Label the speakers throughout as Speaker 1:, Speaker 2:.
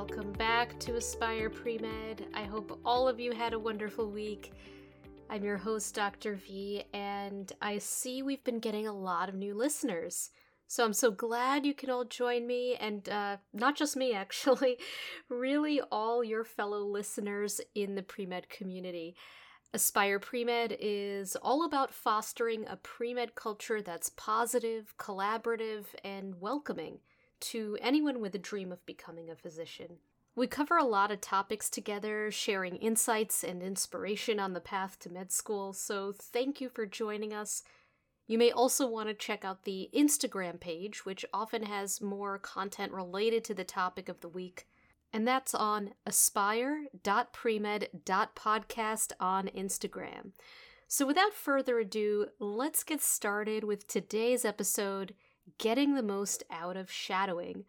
Speaker 1: welcome back to Aspire Premed. I hope all of you had a wonderful week. I'm your host, Dr. V, and I see we've been getting a lot of new listeners. So I'm so glad you can all join me, and uh, not just me, actually, really all your fellow listeners in the pre-med community. Aspire Premed is all about fostering a pre-med culture that's positive, collaborative, and welcoming to anyone with a dream of becoming a physician. We cover a lot of topics together, sharing insights and inspiration on the path to med school, so thank you for joining us. You may also want to check out the Instagram page, which often has more content related to the topic of the week. And that's on aspire.premed.podcast on Instagram. So without further ado, let's get started with today's episode Getting the Most Out of Shadowing.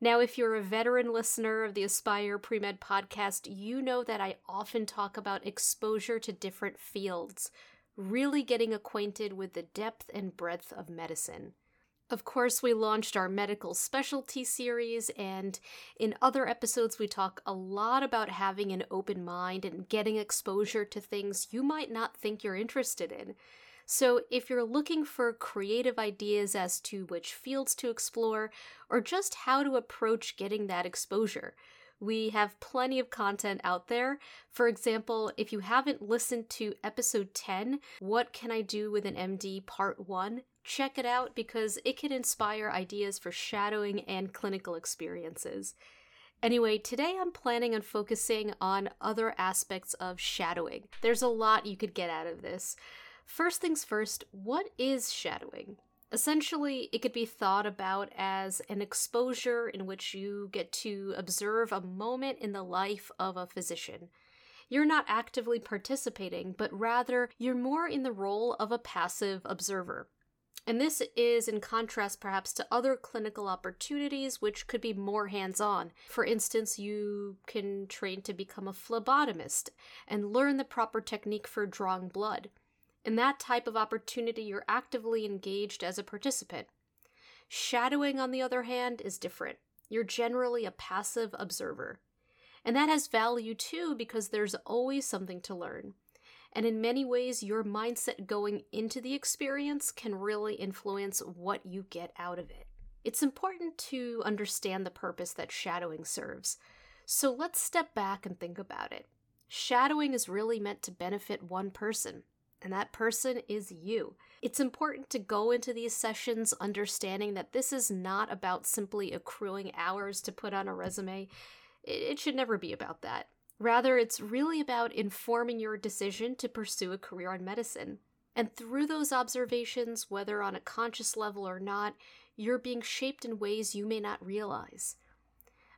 Speaker 1: Now, if you're a veteran listener of the Aspire Pre Med podcast, you know that I often talk about exposure to different fields really getting acquainted with the depth and breadth of medicine. Of course, we launched our medical specialty series, and in other episodes, we talk a lot about having an open mind and getting exposure to things you might not think you're interested in. So, if you're looking for creative ideas as to which fields to explore, or just how to approach getting that exposure, we have plenty of content out there. For example, if you haven't listened to episode 10, What Can I Do with an MD Part 1, check it out because it can inspire ideas for shadowing and clinical experiences. Anyway, today I'm planning on focusing on other aspects of shadowing. There's a lot you could get out of this. First things first, what is shadowing? Essentially, it could be thought about as an exposure in which you get to observe a moment in the life of a physician. You're not actively participating, but rather you're more in the role of a passive observer. And this is in contrast perhaps to other clinical opportunities which could be more hands on. For instance, you can train to become a phlebotomist and learn the proper technique for drawing blood. In that type of opportunity, you're actively engaged as a participant. Shadowing, on the other hand, is different. You're generally a passive observer. And that has value too because there's always something to learn. And in many ways, your mindset going into the experience can really influence what you get out of it. It's important to understand the purpose that shadowing serves. So let's step back and think about it. Shadowing is really meant to benefit one person and that person is you. It's important to go into these sessions understanding that this is not about simply accruing hours to put on a resume. It should never be about that. Rather, it's really about informing your decision to pursue a career in medicine. And through those observations, whether on a conscious level or not, you're being shaped in ways you may not realize.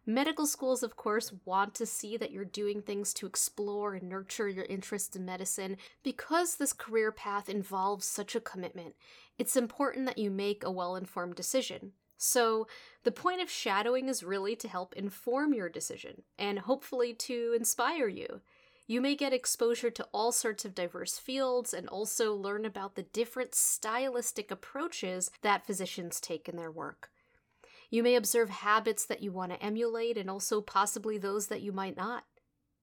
Speaker 1: Medical schools, of course, want to see that you're doing things to explore and nurture your interest in medicine. Because this career path involves such a commitment, it's important that you make a well informed decision. So, the point of shadowing is really to help inform your decision and hopefully to inspire you. You may get exposure to all sorts of diverse fields and also learn about the different stylistic approaches that physicians take in their work. You may observe habits that you want to emulate and also possibly those that you might not.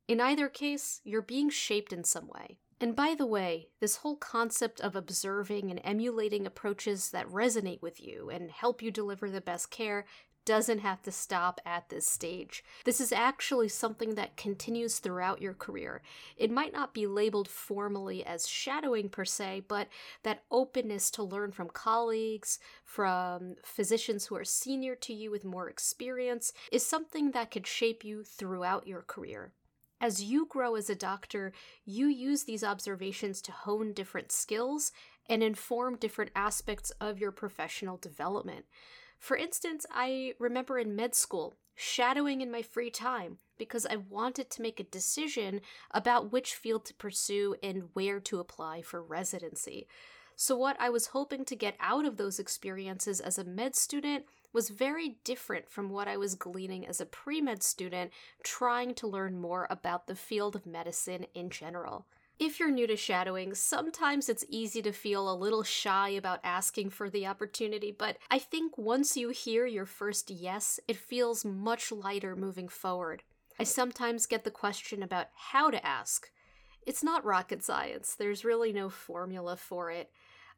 Speaker 1: In either case, you're being shaped in some way. And by the way, this whole concept of observing and emulating approaches that resonate with you and help you deliver the best care doesn't have to stop at this stage. This is actually something that continues throughout your career. It might not be labeled formally as shadowing per se, but that openness to learn from colleagues, from physicians who are senior to you with more experience, is something that could shape you throughout your career. As you grow as a doctor, you use these observations to hone different skills and inform different aspects of your professional development. For instance, I remember in med school shadowing in my free time because I wanted to make a decision about which field to pursue and where to apply for residency. So, what I was hoping to get out of those experiences as a med student was very different from what I was gleaning as a pre med student trying to learn more about the field of medicine in general. If you're new to shadowing, sometimes it's easy to feel a little shy about asking for the opportunity, but I think once you hear your first yes, it feels much lighter moving forward. I sometimes get the question about how to ask. It's not rocket science, there's really no formula for it.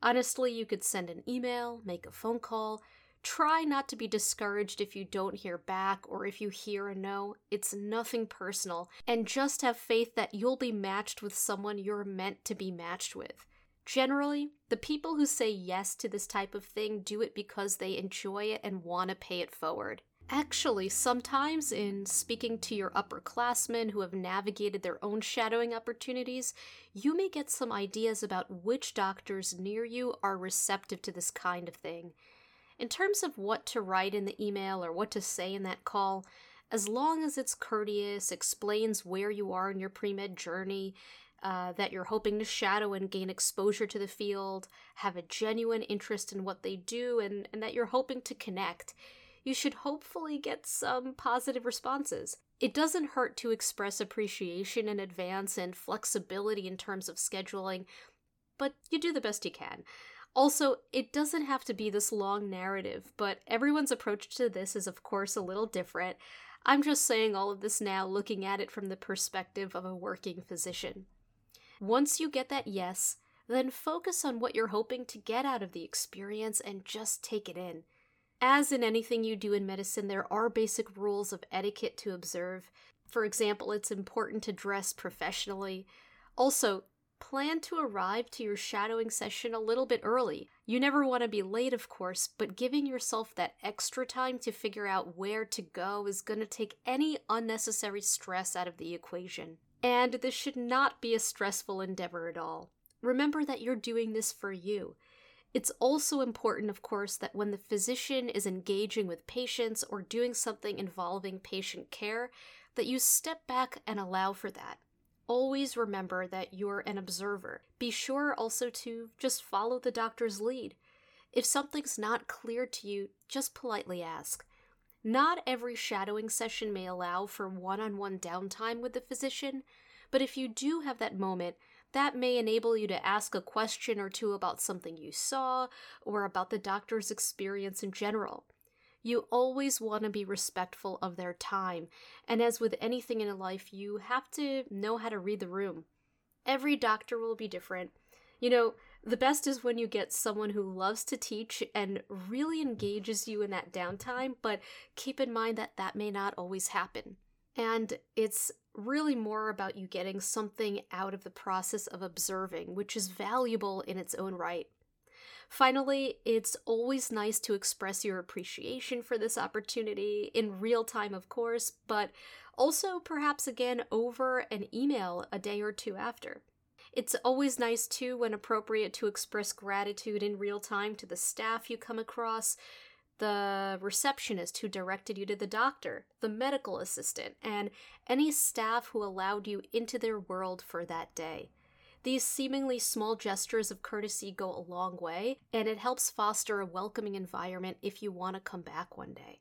Speaker 1: Honestly, you could send an email, make a phone call, Try not to be discouraged if you don't hear back or if you hear a no. It's nothing personal, and just have faith that you'll be matched with someone you're meant to be matched with. Generally, the people who say yes to this type of thing do it because they enjoy it and want to pay it forward. Actually, sometimes in speaking to your upperclassmen who have navigated their own shadowing opportunities, you may get some ideas about which doctors near you are receptive to this kind of thing. In terms of what to write in the email or what to say in that call, as long as it's courteous, explains where you are in your pre med journey, uh, that you're hoping to shadow and gain exposure to the field, have a genuine interest in what they do, and, and that you're hoping to connect, you should hopefully get some positive responses. It doesn't hurt to express appreciation in advance and flexibility in terms of scheduling, but you do the best you can. Also, it doesn't have to be this long narrative, but everyone's approach to this is, of course, a little different. I'm just saying all of this now looking at it from the perspective of a working physician. Once you get that yes, then focus on what you're hoping to get out of the experience and just take it in. As in anything you do in medicine, there are basic rules of etiquette to observe. For example, it's important to dress professionally. Also, plan to arrive to your shadowing session a little bit early. You never want to be late, of course, but giving yourself that extra time to figure out where to go is going to take any unnecessary stress out of the equation. And this should not be a stressful endeavor at all. Remember that you're doing this for you. It's also important, of course, that when the physician is engaging with patients or doing something involving patient care, that you step back and allow for that. Always remember that you're an observer. Be sure also to just follow the doctor's lead. If something's not clear to you, just politely ask. Not every shadowing session may allow for one on one downtime with the physician, but if you do have that moment, that may enable you to ask a question or two about something you saw or about the doctor's experience in general. You always want to be respectful of their time, and as with anything in life, you have to know how to read the room. Every doctor will be different. You know, the best is when you get someone who loves to teach and really engages you in that downtime, but keep in mind that that may not always happen. And it's really more about you getting something out of the process of observing, which is valuable in its own right. Finally, it's always nice to express your appreciation for this opportunity in real time, of course, but also perhaps again over an email a day or two after. It's always nice, too, when appropriate, to express gratitude in real time to the staff you come across, the receptionist who directed you to the doctor, the medical assistant, and any staff who allowed you into their world for that day. These seemingly small gestures of courtesy go a long way, and it helps foster a welcoming environment if you want to come back one day.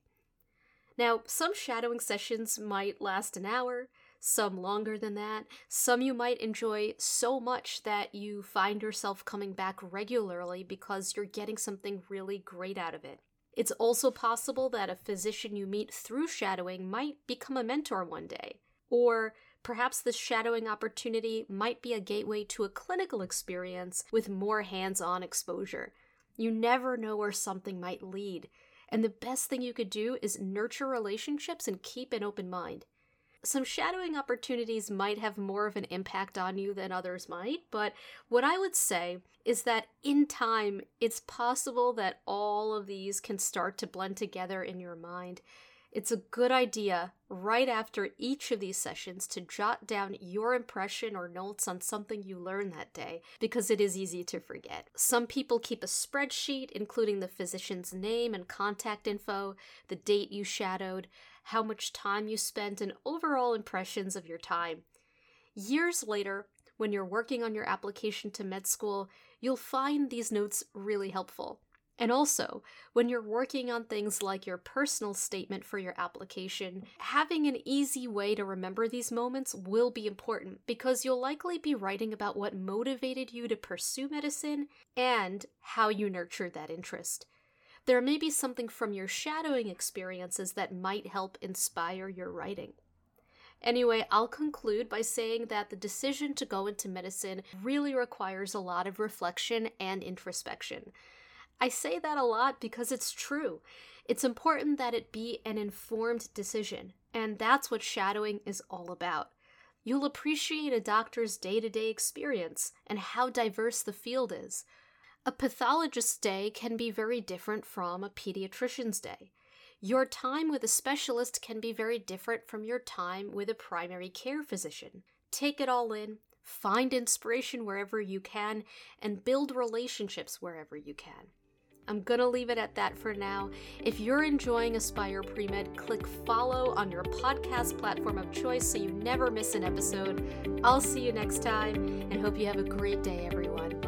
Speaker 1: Now, some shadowing sessions might last an hour, some longer than that. Some you might enjoy so much that you find yourself coming back regularly because you're getting something really great out of it. It's also possible that a physician you meet through shadowing might become a mentor one day, or Perhaps this shadowing opportunity might be a gateway to a clinical experience with more hands on exposure. You never know where something might lead, and the best thing you could do is nurture relationships and keep an open mind. Some shadowing opportunities might have more of an impact on you than others might, but what I would say is that in time, it's possible that all of these can start to blend together in your mind it's a good idea right after each of these sessions to jot down your impression or notes on something you learned that day because it is easy to forget. Some people keep a spreadsheet including the physician's name and contact info, the date you shadowed, how much time you spent, and overall impressions of your time. Years later, when you're working on your application to med school, you'll find these notes really helpful. And also, when you're working on things like your personal statement for your application, having an easy way to remember these moments will be important because you'll likely be writing about what motivated you to pursue medicine and how you nurtured that interest. There may be something from your shadowing experiences that might help inspire your writing. Anyway, I'll conclude by saying that the decision to go into medicine really requires a lot of reflection and introspection. I say that a lot because it's true. It's important that it be an informed decision, and that's what shadowing is all about. You'll appreciate a doctor's day to day experience and how diverse the field is. A pathologist's day can be very different from a pediatrician's day. Your time with a specialist can be very different from your time with a primary care physician. Take it all in, find inspiration wherever you can, and build relationships wherever you can. I'm gonna leave it at that for now. If you're enjoying Aspire Premed, click follow on your podcast platform of choice so you never miss an episode. I'll see you next time and hope you have a great day, everyone.